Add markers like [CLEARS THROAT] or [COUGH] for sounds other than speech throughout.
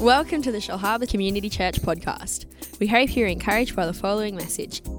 Welcome to the Shellharbour Community Church podcast. We hope you're encouraged by the following message. So,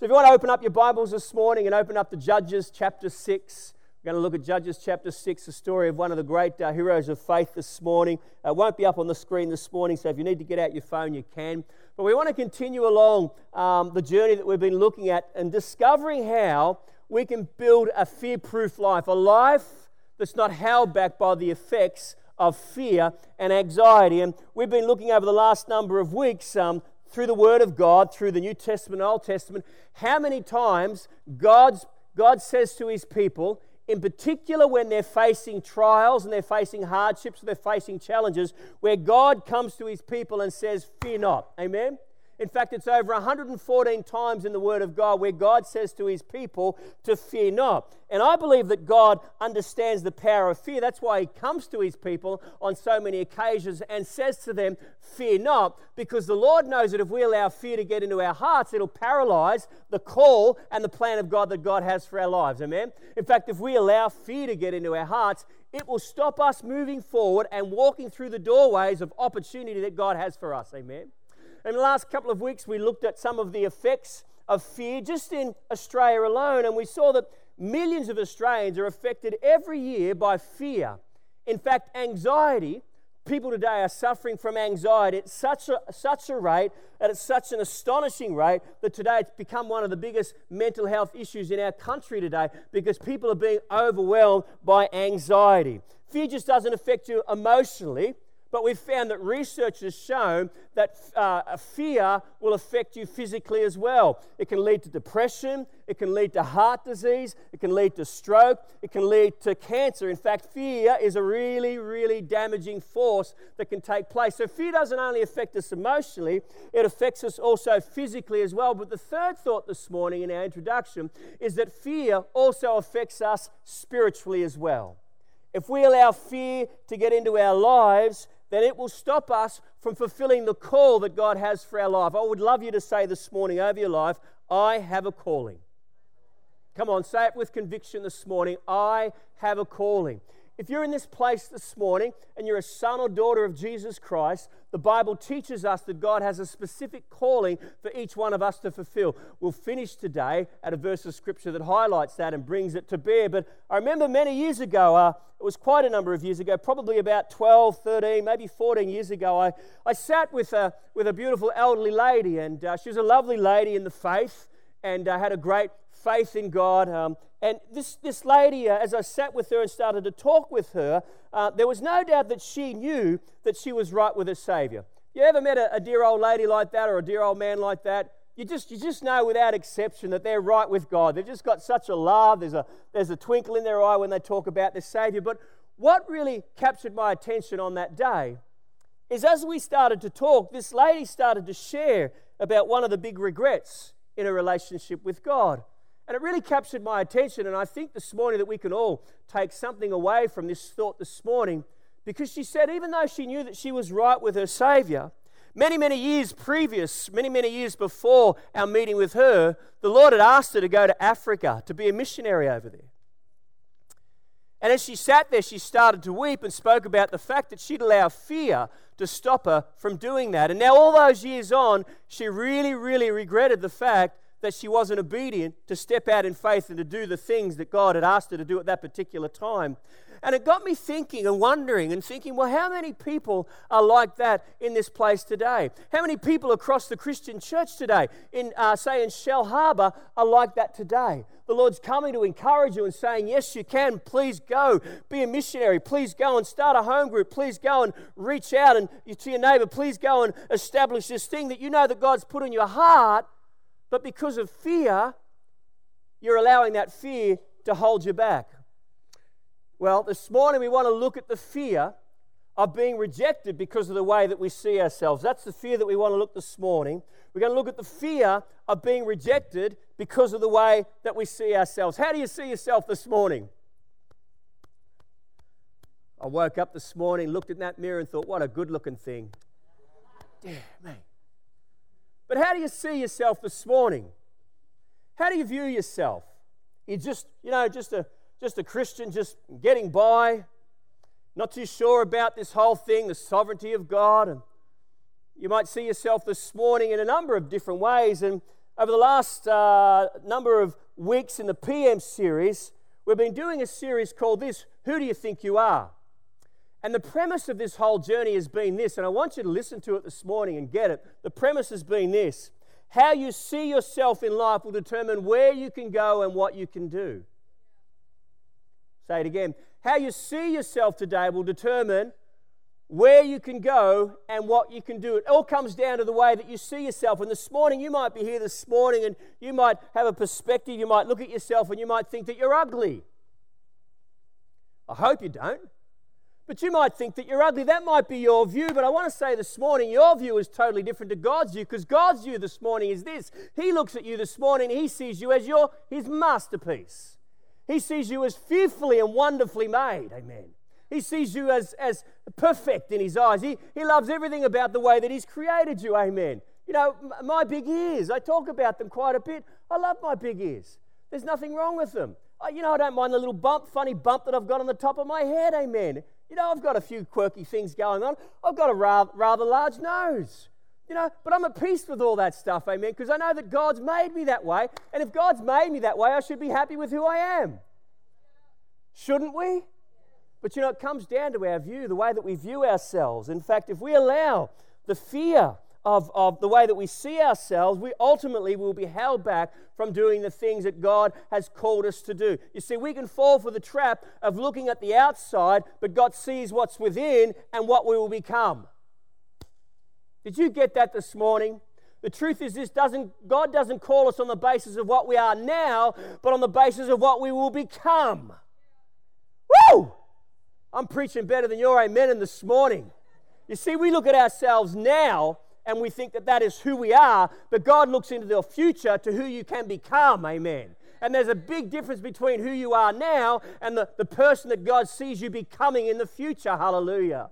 if you want to open up your Bibles this morning and open up to Judges chapter 6, we're going to look at Judges chapter 6, the story of one of the great uh, heroes of faith this morning. Uh, it won't be up on the screen this morning, so if you need to get out your phone, you can. But we want to continue along um, the journey that we've been looking at and discovering how we can build a fear proof life, a life that's not held back by the effects of fear and anxiety. And we've been looking over the last number of weeks um, through the Word of God, through the New Testament and Old Testament, how many times God's, God says to His people, in particular when they're facing trials and they're facing hardships, they're facing challenges, where God comes to His people and says, Fear not. Amen? In fact, it's over 114 times in the Word of God where God says to His people to fear not. And I believe that God understands the power of fear. That's why He comes to His people on so many occasions and says to them, Fear not, because the Lord knows that if we allow fear to get into our hearts, it'll paralyze the call and the plan of God that God has for our lives. Amen? In fact, if we allow fear to get into our hearts, it will stop us moving forward and walking through the doorways of opportunity that God has for us. Amen? In the last couple of weeks, we looked at some of the effects of fear just in Australia alone, and we saw that millions of Australians are affected every year by fear. In fact, anxiety, people today are suffering from anxiety at such a, such a rate, at such an astonishing rate, that today it's become one of the biggest mental health issues in our country today because people are being overwhelmed by anxiety. Fear just doesn't affect you emotionally, but we've found that research has shown that uh, fear will affect you physically as well. It can lead to depression, it can lead to heart disease, it can lead to stroke, it can lead to cancer. In fact, fear is a really, really damaging force that can take place. So, fear doesn't only affect us emotionally, it affects us also physically as well. But the third thought this morning in our introduction is that fear also affects us spiritually as well. If we allow fear to get into our lives, then it will stop us from fulfilling the call that God has for our life. I would love you to say this morning over your life, I have a calling. Come on, say it with conviction this morning. I have a calling. If you're in this place this morning and you're a son or daughter of Jesus Christ, the Bible teaches us that God has a specific calling for each one of us to fulfill. We'll finish today at a verse of scripture that highlights that and brings it to bear. But I remember many years ago, uh, it was quite a number of years ago, probably about 12, 13, maybe 14 years ago, I, I sat with a, with a beautiful elderly lady, and uh, she was a lovely lady in the faith and uh, had a great faith in God. Um, and this, this lady, uh, as I sat with her and started to talk with her, uh, there was no doubt that she knew that she was right with her Savior. You ever met a, a dear old lady like that or a dear old man like that? You just, you just know without exception that they're right with God. They've just got such a love. There's a, there's a twinkle in their eye when they talk about their Savior. But what really captured my attention on that day is as we started to talk, this lady started to share about one of the big regrets in a relationship with God. And it really captured my attention. And I think this morning that we can all take something away from this thought this morning because she said, even though she knew that she was right with her Savior, many, many years previous, many, many years before our meeting with her, the Lord had asked her to go to Africa to be a missionary over there. And as she sat there, she started to weep and spoke about the fact that she'd allow fear to stop her from doing that. And now, all those years on, she really, really regretted the fact that she wasn't obedient to step out in faith and to do the things that God had asked her to do at that particular time. And it got me thinking and wondering and thinking, well, how many people are like that in this place today? How many people across the Christian church today, in uh, say in Shellharbour, are like that today? The Lord's coming to encourage you and saying, Yes, you can. Please go. Be a missionary. Please go and start a home group. Please go and reach out and to your neighbor. Please go and establish this thing that you know that God's put in your heart but because of fear, you're allowing that fear to hold you back. Well, this morning we want to look at the fear of being rejected because of the way that we see ourselves. That's the fear that we want to look this morning. We're going to look at the fear of being rejected because of the way that we see ourselves. How do you see yourself this morning? I woke up this morning, looked in that mirror, and thought, what a good looking thing. Yeah, man. But how do you see yourself this morning? How do you view yourself? You're just, you know, just a just a Christian, just getting by. not too sure about this whole thing, the sovereignty of God. And you might see yourself this morning in a number of different ways. And over the last uh, number of weeks in the PM series, we've been doing a series called This Who Do You Think You Are? And the premise of this whole journey has been this, and I want you to listen to it this morning and get it. The premise has been this how you see yourself in life will determine where you can go and what you can do. Say it again. How you see yourself today will determine where you can go and what you can do. It all comes down to the way that you see yourself. And this morning, you might be here this morning and you might have a perspective. You might look at yourself and you might think that you're ugly. I hope you don't. But you might think that you're ugly. That might be your view. But I want to say this morning, your view is totally different to God's view because God's view this morning is this He looks at you this morning, He sees you as your, His masterpiece. He sees you as fearfully and wonderfully made. Amen. He sees you as, as perfect in his eyes. He, he loves everything about the way that he's created you. Amen. You know, my big ears, I talk about them quite a bit. I love my big ears. There's nothing wrong with them. You know, I don't mind the little bump, funny bump that I've got on the top of my head. Amen. You know, I've got a few quirky things going on. I've got a rather, rather large nose. You know, but I'm at peace with all that stuff, amen, because I know that God's made me that way. And if God's made me that way, I should be happy with who I am. Shouldn't we? But you know, it comes down to our view, the way that we view ourselves. In fact, if we allow the fear of, of the way that we see ourselves, we ultimately will be held back from doing the things that God has called us to do. You see, we can fall for the trap of looking at the outside, but God sees what's within and what we will become. Did you get that this morning? The truth is this doesn't God doesn't call us on the basis of what we are now, but on the basis of what we will become. Woo! I'm preaching better than your amen in this morning. You see, we look at ourselves now and we think that that is who we are, but God looks into the future to who you can become. Amen. And there's a big difference between who you are now and the, the person that God sees you becoming in the future. Hallelujah.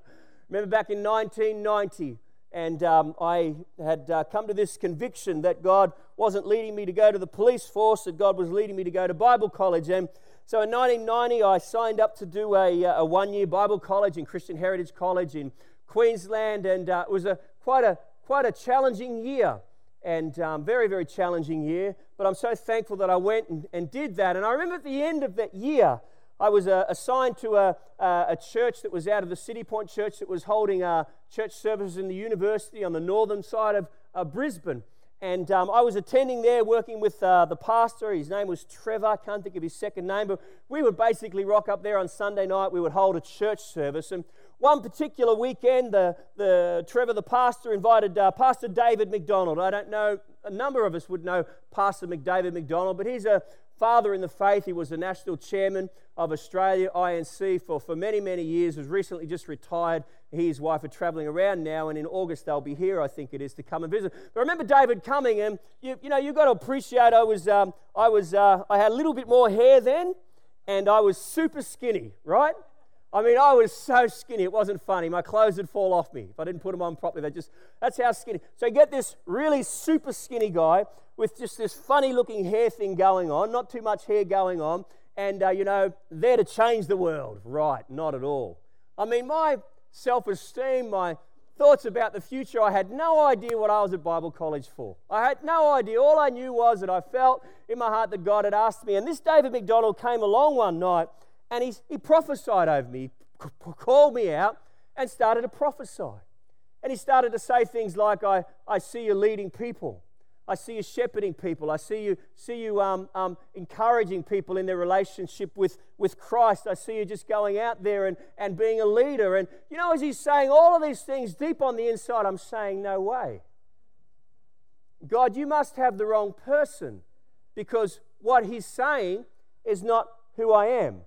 Remember back in 1990, and um, I had uh, come to this conviction that God wasn't leading me to go to the police force, that God was leading me to go to Bible college. And so in 1990, I signed up to do a, uh, a one year Bible college in Christian Heritage College in Queensland, and uh, it was a, quite, a, quite a challenging year and um, very, very challenging year. But I'm so thankful that I went and, and did that. And I remember at the end of that year, I was uh, assigned to a, uh, a, church that was out of the Citipointe Church that was holding uh, church services in the university on the northern side of Brisbane. And um, I was attending there, working with uh, the pastor. His name was Trevor. I can't think of his second name, but we would basically rock up there on Sunday night. We would hold a church service. And one particular weekend, the, the Trevor, the pastor, invited uh, Pastor David McDonald. I don't know, a number of us would know Pastor McDavid McDonald, but he's a father in the faith. He was the national chairman of Australia INC for, for many, many years, was recently just retired. He and his wife are traveling around now, and in August they'll be here, I think it is, to come and visit. But I remember David coming, and you, you know, you've got to appreciate I was, um, I, was uh, I had a little bit more hair then, and I was super skinny, right? I mean, I was so skinny, it wasn't funny. My clothes would fall off me if I didn't put them on properly. They just, that's how skinny. So you get this really super skinny guy with just this funny looking hair thing going on, not too much hair going on, and, uh, you know, there to change the world. Right, not at all. I mean, my self esteem, my thoughts about the future, I had no idea what I was at Bible college for. I had no idea. All I knew was that I felt in my heart that God had asked me. And this David McDonald came along one night and he, he prophesied over me, he called me out and started to prophesy. And he started to say things like, I, I see you leading people. I see you shepherding people. I see you, see you um, um, encouraging people in their relationship with, with Christ. I see you just going out there and, and being a leader. And, you know, as he's saying all of these things deep on the inside, I'm saying, no way. God, you must have the wrong person because what he's saying is not who I am.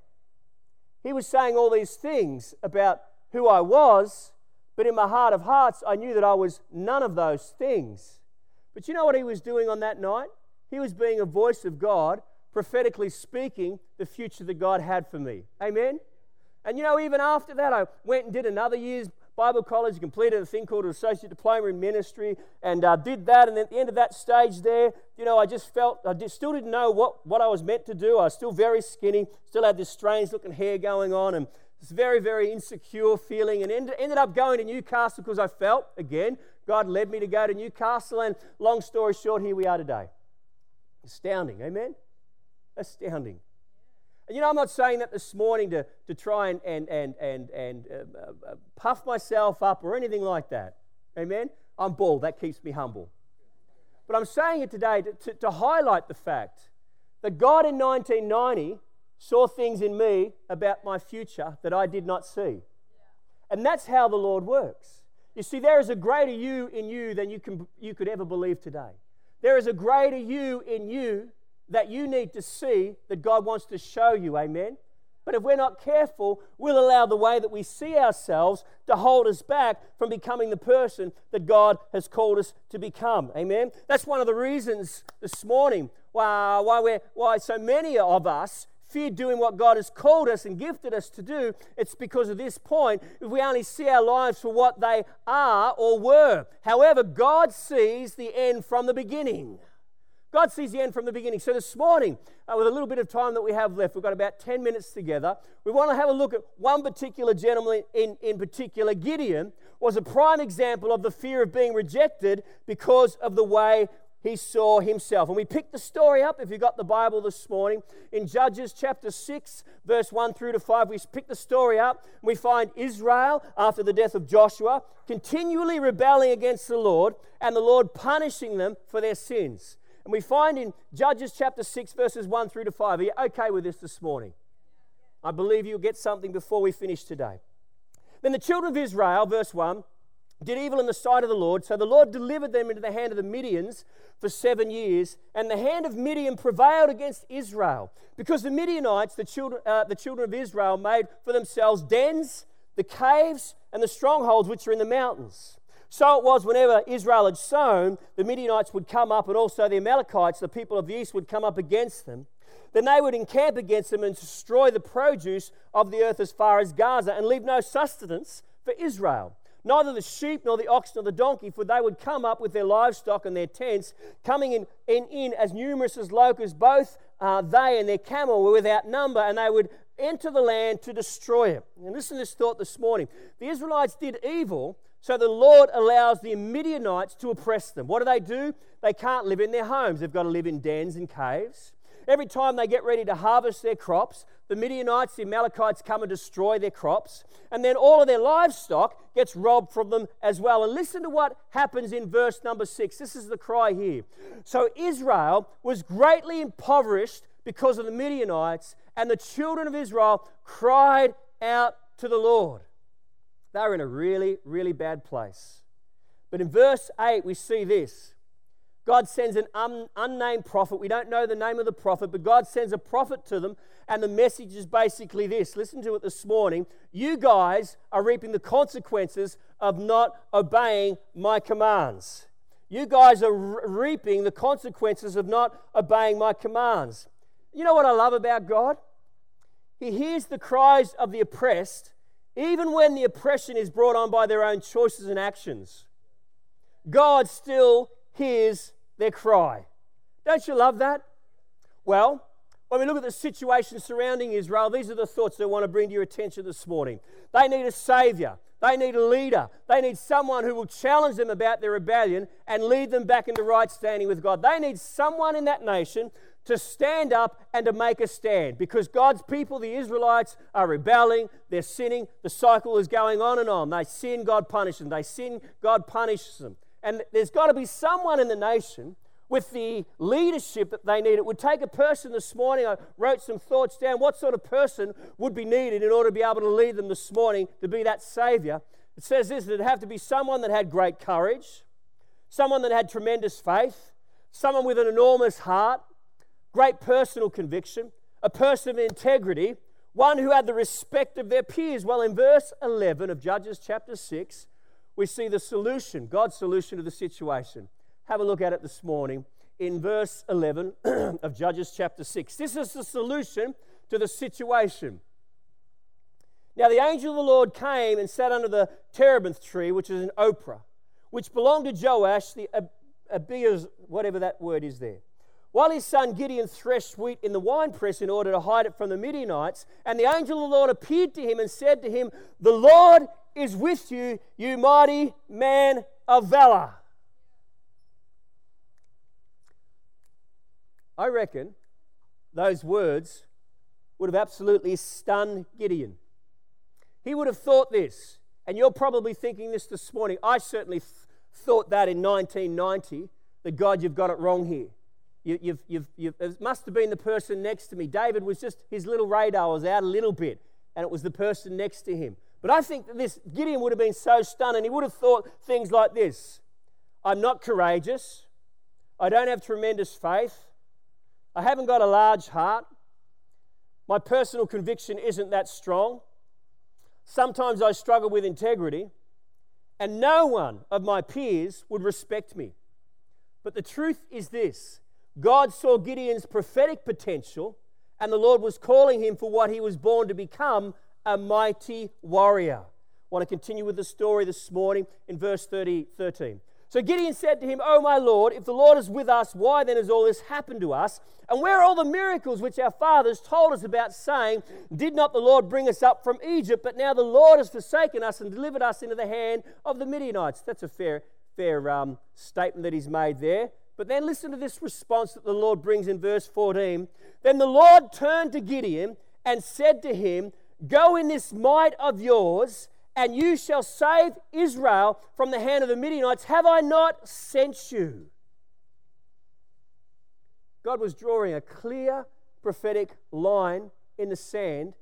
He was saying all these things about who I was, but in my heart of hearts, I knew that I was none of those things. But you know what he was doing on that night? He was being a voice of God, prophetically speaking the future that God had for me. Amen? And you know, even after that, I went and did another year's Bible college, completed a thing called an associate diploma in ministry, and uh, did that. And at the end of that stage there, you know, I just felt, I still didn't know what, what I was meant to do. I was still very skinny, still had this strange looking hair going on, and this very, very insecure feeling and ended, ended up going to Newcastle because I felt, again, God led me to go to Newcastle. And long story short, here we are today. Astounding, amen? Astounding. And you know, I'm not saying that this morning to, to try and, and, and, and, and uh, uh, uh, puff myself up or anything like that. Amen? I'm bald, that keeps me humble. But I'm saying it today to, to, to highlight the fact that God in 1990 saw things in me about my future that I did not see. And that's how the Lord works. You see, there is a greater you in you than you, can, you could ever believe today. There is a greater you in you that you need to see that God wants to show you. Amen. But if we're not careful, we'll allow the way that we see ourselves to hold us back from becoming the person that God has called us to become. Amen. That's one of the reasons this morning why, why, why so many of us fear doing what God has called us and gifted us to do, it's because of this point. If we only see our lives for what they are or were. However, God sees the end from the beginning. God sees the end from the beginning. So this morning, uh, with a little bit of time that we have left, we've got about 10 minutes together. We want to have a look at one particular gentleman in, in particular. Gideon was a prime example of the fear of being rejected because of the way he saw himself. And we picked the story up, if you got the Bible this morning, in Judges chapter 6, verse 1 through to 5. We picked the story up. And we find Israel, after the death of Joshua, continually rebelling against the Lord, and the Lord punishing them for their sins. And we find in Judges chapter 6, verses 1 through to 5. Are you okay with this this morning? I believe you'll get something before we finish today. Then the children of Israel, verse 1, did evil in the sight of the Lord. So the Lord delivered them into the hand of the Midians for seven years. And the hand of Midian prevailed against Israel because the Midianites, the children, uh, the children of Israel, made for themselves dens, the caves, and the strongholds which are in the mountains. So it was whenever Israel had sown, the Midianites would come up, and also the Amalekites, the people of the east, would come up against them. Then they would encamp against them and destroy the produce of the earth as far as Gaza and leave no sustenance for Israel. Neither the sheep nor the ox nor the donkey, for they would come up with their livestock and their tents, coming in, in, in as numerous as locusts. Both uh, they and their camel were without number, and they would enter the land to destroy it. And listen to this thought this morning. The Israelites did evil so the Lord allows the Midianites to oppress them. What do they do? They can't live in their homes, they've got to live in dens and caves. Every time they get ready to harvest their crops, the Midianites, the Amalekites come and destroy their crops, and then all of their livestock gets robbed from them as well. And listen to what happens in verse number six. This is the cry here. So Israel was greatly impoverished because of the Midianites, and the children of Israel cried out to the Lord. They're in a really, really bad place. But in verse 8, we see this God sends an un- unnamed prophet. We don't know the name of the prophet, but God sends a prophet to them. And the message is basically this listen to it this morning. You guys are reaping the consequences of not obeying my commands. You guys are re- reaping the consequences of not obeying my commands. You know what I love about God? He hears the cries of the oppressed even when the oppression is brought on by their own choices and actions, God still hears their cry. Don't you love that? Well, when we look at the situation surrounding Israel, these are the thoughts that I want to bring to your attention this morning. They need a savior. They need a leader. They need someone who will challenge them about their rebellion and lead them back into right standing with God. They need someone in that nation to stand up and to make a stand because God's people, the Israelites, are rebelling, they're sinning. The cycle is going on and on. They sin, God punishes them. They sin, God punishes them. And there's got to be someone in the nation with the leadership that they need. It would take a person this morning. I wrote some thoughts down. What sort of person would be needed in order to be able to lead them this morning to be that Savior? It says this it'd have to be someone that had great courage, someone that had tremendous faith, someone with an enormous heart, great personal conviction, a person of integrity, one who had the respect of their peers. Well, in verse 11 of Judges chapter 6, we see the solution, God's solution to the situation. Have a look at it this morning in verse 11 [CLEARS THROAT] of Judges chapter 6. This is the solution to the situation. Now, the angel of the Lord came and sat under the terebinth tree, which is an Ophrah, which belonged to Joash the Abias, whatever that word is there. while his son Gideon threshed wheat in the winepress in order to hide it from the Midianites, and the angel of the Lord appeared to him and said to him, The Lord is with you, you mighty man of valor. I reckon those words would have absolutely stunned Gideon. He would have thought this, and you're probably thinking this this morning. I certainly th- thought that in 1990 that God, you've got it wrong here. You, you've, you've, you've, it must have been the person next to me. David was just, his little radar was out a little bit, and it was the person next to him. But I think that this Gideon would have been so stunned, and he would have thought things like this I'm not courageous. I don't have tremendous faith. I haven't got a large heart. My personal conviction isn't that strong. Sometimes I struggle with integrity, and no one of my peers would respect me. But the truth is this God saw Gideon's prophetic potential, and the Lord was calling him for what he was born to become a mighty warrior. I want to continue with the story this morning in verse 30, 13. So Gideon said to him, Oh, my Lord, if the Lord is with us, why then has all this happened to us? And where are all the miracles which our fathers told us about, saying, Did not the Lord bring us up from Egypt? But now the Lord has forsaken us and delivered us into the hand of the Midianites. That's a fair, fair um, statement that he's made there. But then listen to this response that the Lord brings in verse 14. Then the Lord turned to Gideon and said to him, Go in this might of yours, and you shall save Israel from the hand of the Midianites. Have I not sent you? God was drawing a clear prophetic line in the sand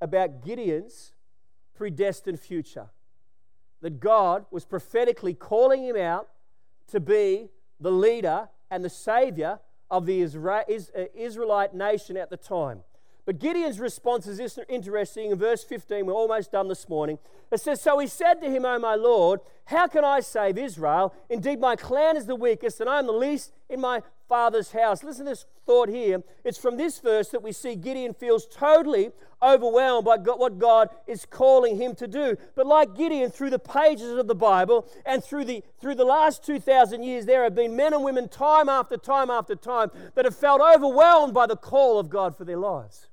about Gideon's predestined future. That God was prophetically calling him out to be the leader and the savior of the uh, Israelite nation at the time. But Gideon's response is interesting. In verse 15, we're almost done this morning. It says, So he said to him, O my Lord, how can I save Israel? Indeed, my clan is the weakest, and I am the least in my father's house. Listen to this thought here. It's from this verse that we see Gideon feels totally overwhelmed by what God is calling him to do. But like Gideon, through the pages of the Bible and through the, through the last 2,000 years, there have been men and women, time after time after time, that have felt overwhelmed by the call of God for their lives.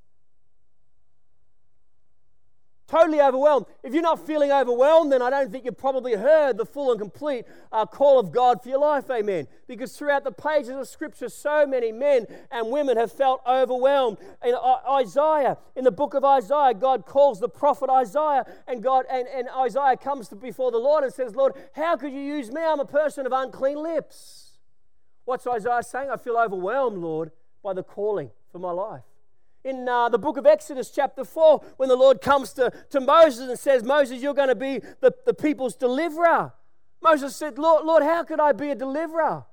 Totally overwhelmed. If you're not feeling overwhelmed, then I don't think you've probably heard the full and complete uh, call of God for your life. Amen. Because throughout the pages of Scripture, so many men and women have felt overwhelmed. In Isaiah, in the book of Isaiah, God calls the prophet Isaiah, and God and, and Isaiah comes to before the Lord and says, Lord, how could you use me? I'm a person of unclean lips. What's Isaiah saying? I feel overwhelmed, Lord, by the calling for my life in uh, the book of Exodus, chapter 4, when the Lord comes to, to Moses and says, Moses, you're going to be the, the people's deliverer. Moses said, Lord, Lord, how could I be a deliverer?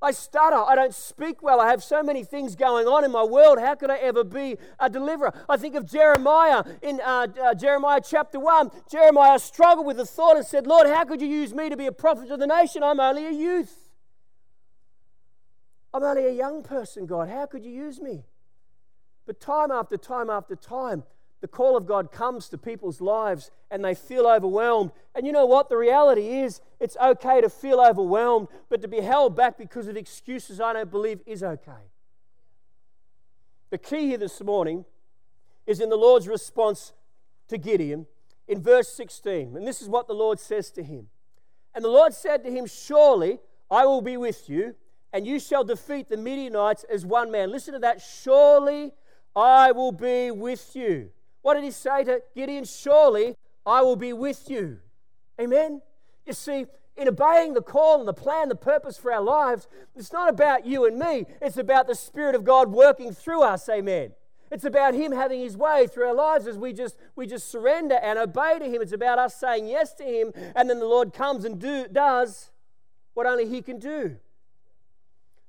I stutter. I don't speak well. I have so many things going on in my world. How could I ever be a deliverer? I think of Jeremiah in uh, uh, Jeremiah chapter 1. Jeremiah struggled with the thought and said, Lord, how could you use me to be a prophet to the nation? I'm only a youth. I'm only a young person, God. How could you use me? But time after time after time, the call of God comes to people's lives and they feel overwhelmed. And you know what? The reality is, it's okay to feel overwhelmed, but to be held back because of excuses, I don't believe is okay. The key here this morning is in the Lord's response to Gideon in verse 16. And this is what the Lord says to him. And the Lord said to him, Surely I will be with you, and you shall defeat the Midianites as one man. Listen to that. Surely I will be with you. What did he say to Gideon? Surely I will be with you. Amen. You see, in obeying the call and the plan, the purpose for our lives, it's not about you and me. It's about the Spirit of God working through us. Amen. It's about Him having His way through our lives as we just we just surrender and obey to Him. It's about us saying yes to Him, and then the Lord comes and do, does what only He can do.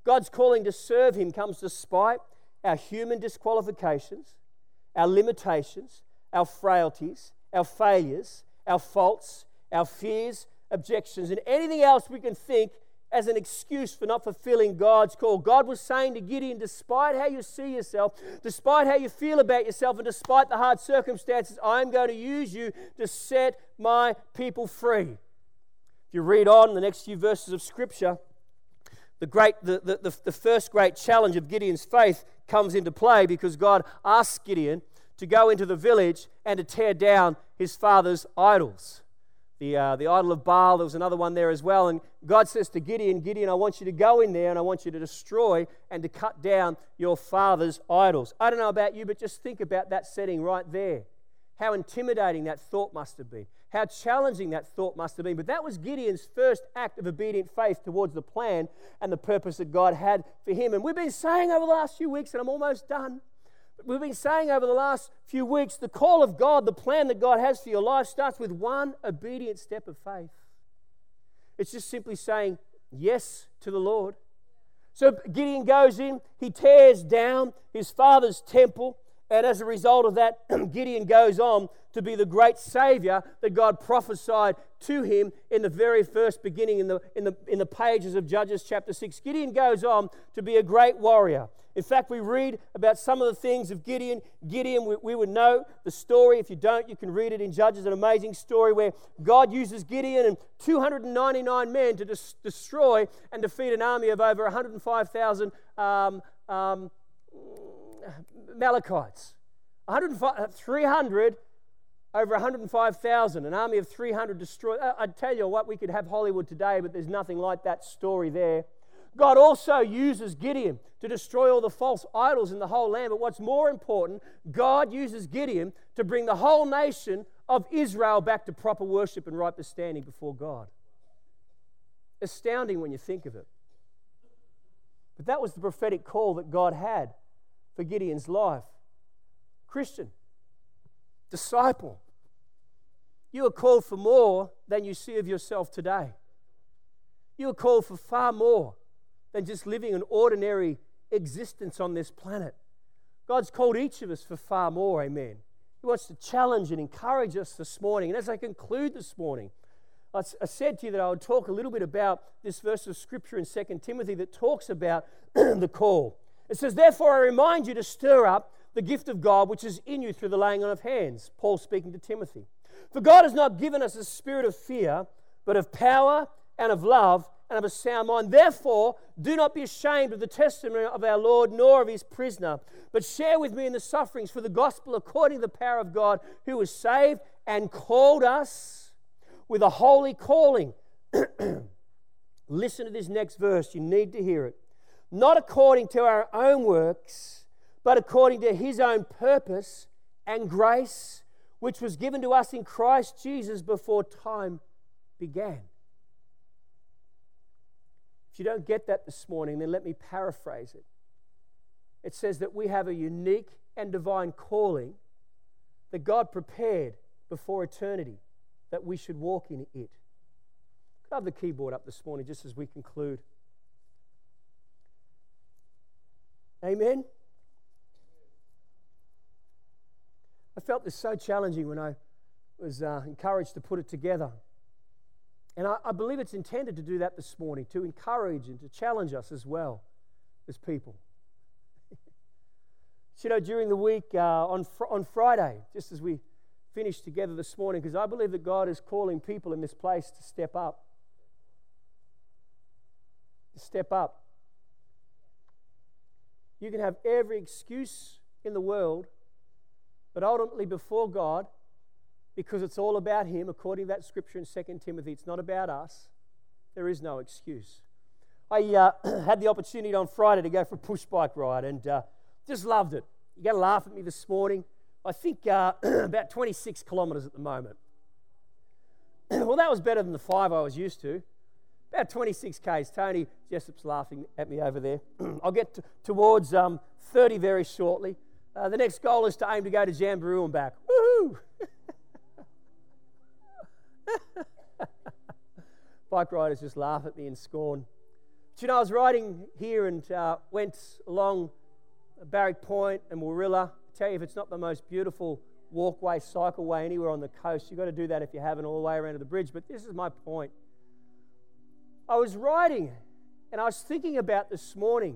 God's calling to serve Him comes despite our human disqualifications, our limitations, our frailties, our failures, our faults, our fears, objections, and anything else we can think as an excuse for not fulfilling God's call. God was saying to Gideon, despite how you see yourself, despite how you feel about yourself, and despite the hard circumstances, I'm going to use you to set my people free. If you read on the next few verses of Scripture, the, great, the, the, the, first great challenge of Gideon's faith comes into play because God asks Gideon to go into the village and to tear down his father's idols. The, uh, the idol of Baal, there was another one there as well. And God says to Gideon, Gideon, I want you to go in there and I want you to destroy and to cut down your father's idols. I don't know about you, but just think about that setting right there. How intimidating that thought must have been. How challenging that thought must have been. But that was Gideon's first act of obedient faith towards the plan and the purpose that God had for him. And we've been saying over the last few weeks, and I'm almost done, we've been saying over the last few weeks the call of God, the plan that God has for your life, starts with one obedient step of faith. It's just simply saying yes to the Lord. So Gideon goes in, he tears down his father's temple, and as a result of that, [CLEARS THROAT] Gideon goes on to be the great Savior that God prophesied to him in the very first beginning in the, in, the, in the pages of Judges chapter 6. Gideon goes on to be a great warrior. In fact, we read about some of the things of Gideon. Gideon, we, we, would know the story. If you don't, you can read it in Judges, an amazing story where God uses Gideon and 299 men to des- destroy and defeat an army of over 105,000 um, um, Amalekites. 300 over 105,000, an army of 300 destroyed. I'd tell you what, we could have Hollywood today, but there's nothing like that story there. God also uses Gideon to destroy all the false idols in the whole land. But what's more important, God uses Gideon to bring the whole nation of Israel back to proper worship and right standing before God. Astounding when you think of it. But that was the prophetic call that God had for Gideon's life. Christian, disciple, you are called for more than you see of yourself today. You are called for far more than just living an ordinary existence on this planet. God's called each of us for far more, amen. He wants to challenge and encourage us this morning. And as I conclude this morning, I said to you that I would talk a little bit about this verse of scripture in 2 Timothy that talks about [CLEARS THROAT] the call. It says, Therefore, I remind you to stir up the gift of God which is in you through the laying on of hands. Paul speaking to Timothy. For God has not given us a spirit of fear, but of power and of love and of a sound mind. Therefore, do not be ashamed of the testimony of our Lord, nor of his prisoner, but share with me in the sufferings for the gospel according to the power of God, who has saved and called us with a holy calling. [CLEARS THROAT] Listen to this next verse, you need to hear it. Not according to our own works, but according to his own purpose and grace, which was given to us in Christ Jesus before time began If you don't get that this morning, then let me paraphrase it. It says that we have a unique and divine calling that God prepared before eternity that we should walk in it. Could I have the keyboard up this morning just as we conclude? Amen. I felt this so challenging when I was uh, encouraged to put it together. And I, I believe it's intended to do that this morning, to encourage and to challenge us as well as people. [LAUGHS] you know, during the week uh, on, fr- on Friday, just as we finished together this morning, because I believe that God is calling people in this place to step up. To step up. You can have every excuse in the world, but ultimately before God, because it's all about Him, according to that scripture in 2 Timothy. It's not about us. There is no excuse. I uh, [CLEARS THROAT] had the opportunity on Friday to go for a push bike ride and uh, just loved it. You're going to laugh at me this morning. I think uh, [CLEARS THROAT] about 26 kilometres at the moment. [CLEARS THROAT] well, that was better than the five I was used to. About 26 Ks. Tony Jessup's laughing at me over there. I'll get to, towards um, 30 very shortly. Uh, the next goal is to aim to go to Jamberoo and back. Woohoo! [LAUGHS] Bike riders just laugh at me in scorn. But you know, I was riding here and uh, went along Barrack Point and Warilla. I tell you, if it's not the most beautiful walkway, cycleway anywhere on the coast, you've got to do that if you haven't all the way around to the bridge. But this is my point. I was riding and I was thinking about this morning.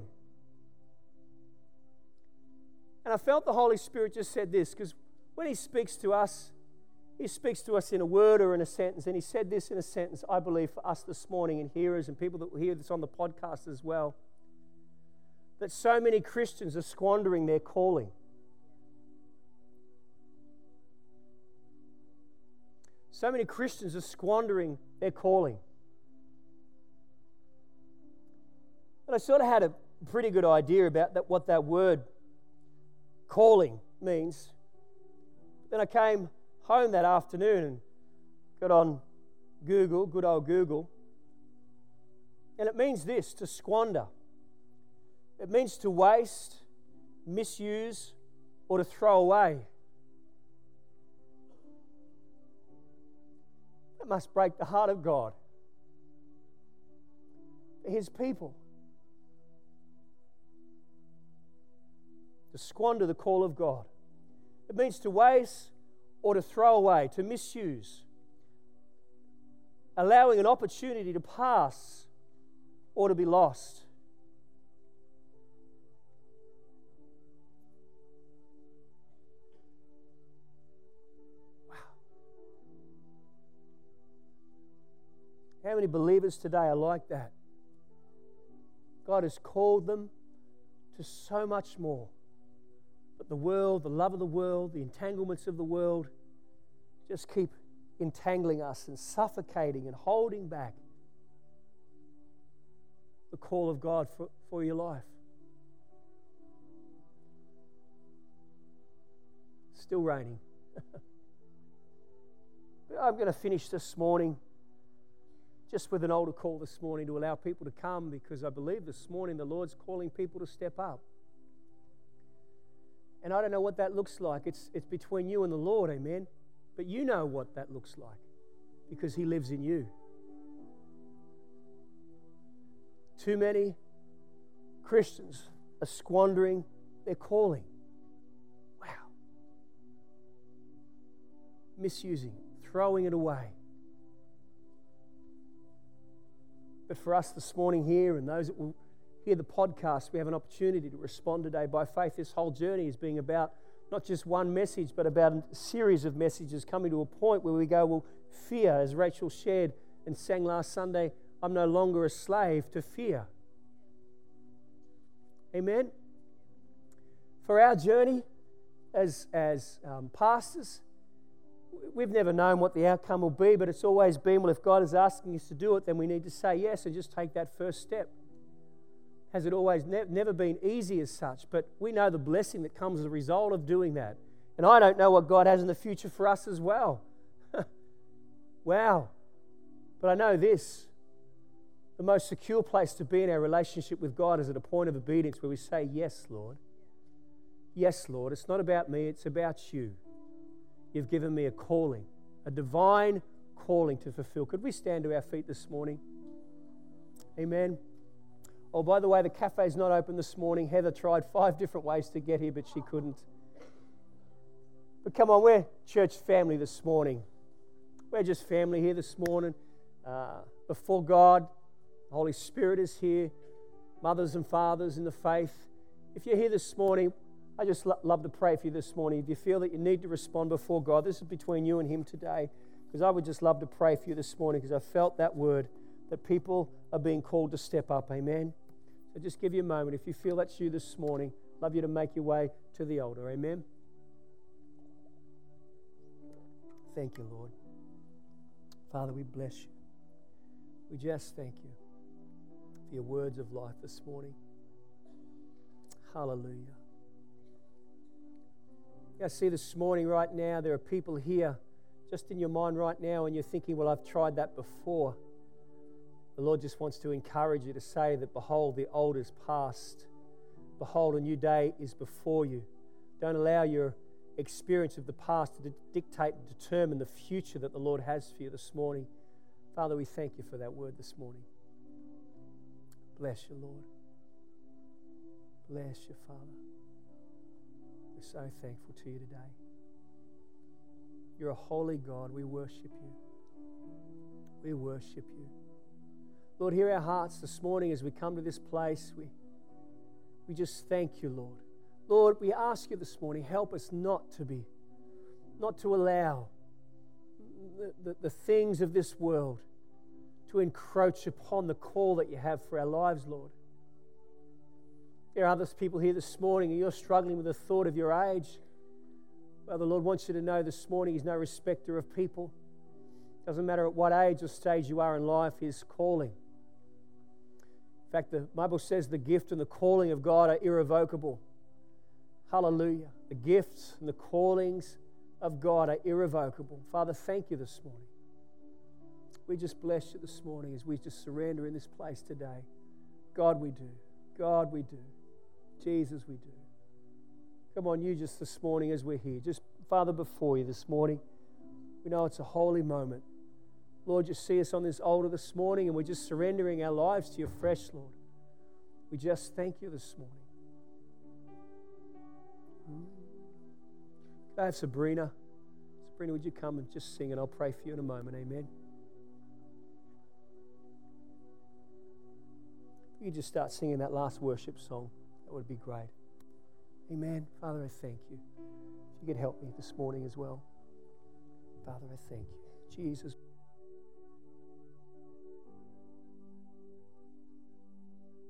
And I felt the Holy Spirit just said this because when He speaks to us, He speaks to us in a word or in a sentence, and he said this in a sentence, I believe, for us this morning and hearers and people that will hear this on the podcast as well. That so many Christians are squandering their calling. So many Christians are squandering their calling. And I sort of had a pretty good idea about that, what that word calling means. Then I came home that afternoon and got on Google, good old Google, and it means this to squander. It means to waste, misuse, or to throw away. That must break the heart of God. His people. To squander the call of God. It means to waste, or to throw away, to misuse, allowing an opportunity to pass or to be lost. Wow. How many believers today are like that? God has called them to so much more. But the world, the love of the world, the entanglements of the world just keep entangling us and suffocating and holding back the call of God for, for your life. Still raining. [LAUGHS] I'm going to finish this morning just with an altar call this morning to allow people to come because I believe this morning the Lord's calling people to step up. And I don't know what that looks like. It's, it's between you and the Lord, amen. But you know what that looks like because He lives in you. Too many Christians are squandering their calling. Wow. Misusing, throwing it away. But for us this morning here and those that will hear the podcast, we have an opportunity to respond today by faith. This whole journey is being about not just one message, but about a series of messages coming to a point where we go, well, fear, as Rachel shared and sang last Sunday, I'm no longer a slave to fear. Amen? For our journey as, as um, pastors, we've never known what the outcome will be, but it's always been, well, if God is asking us to do it, then we need to say yes and just take that first step has it always ne- never been easy as such, but we know the blessing that comes as a result of doing that. And I don't know what God has in the future for us as well. [LAUGHS] wow. But I know this the most secure place to be in our relationship with God is at a point of obedience where we say, Yes, Lord. Yes, Lord. It's not about me, it's about you. You've given me a calling, a divine calling to fulfill. Could we stand to our feet this morning? Amen. Oh, by the way, the cafe's not open this morning. Heather tried five different ways to get here, but she couldn't. But come on, we're church family this morning. We're just family here this morning. Uh, before God, the Holy Spirit is here. Mothers and fathers in the faith. If you're here this morning, I just lo- love to pray for you this morning. If you feel that you need to respond before God, this is between you and Him today. Because I would just love to pray for you this morning because I felt that word that people are being called to step up. Amen. So just give you a moment. If you feel that's you this morning, love you to make your way to the altar. Amen. Thank you, Lord. Father, we bless you. We just thank you for your words of life this morning. Hallelujah. I see this morning, right now, there are people here just in your mind right now, and you're thinking, well, I've tried that before. The Lord just wants to encourage you to say that, Behold, the old is past. Behold, a new day is before you. Don't allow your experience of the past to dictate and determine the future that the Lord has for you this morning. Father, we thank you for that word this morning. Bless you, Lord. Bless you, Father. We're so thankful to you today. You're a holy God. We worship you. We worship you. Lord, hear our hearts this morning as we come to this place. We, we just thank you, Lord. Lord, we ask you this morning, help us not to be, not to allow the, the things of this world to encroach upon the call that you have for our lives, Lord. There are other people here this morning and you're struggling with the thought of your age. Well, the Lord wants you to know this morning He's no respecter of people. Doesn't matter at what age or stage you are in life, His calling. Fact, the Bible says the gift and the calling of God are irrevocable. Hallelujah. The gifts and the callings of God are irrevocable. Father, thank you this morning. We just bless you this morning as we just surrender in this place today. God, we do. God, we do. Jesus, we do. Come on, you just this morning as we're here. Just, Father, before you this morning. We know it's a holy moment. Lord, you see us on this altar this morning and we're just surrendering our lives to you fresh, Lord. We just thank you this morning. Mm. Could I have Sabrina? Sabrina, would you come and just sing and I'll pray for you in a moment. Amen. If you just start singing that last worship song, that would be great. Amen. Father, I thank you. If you could help me this morning as well. Father, I thank you. Jesus.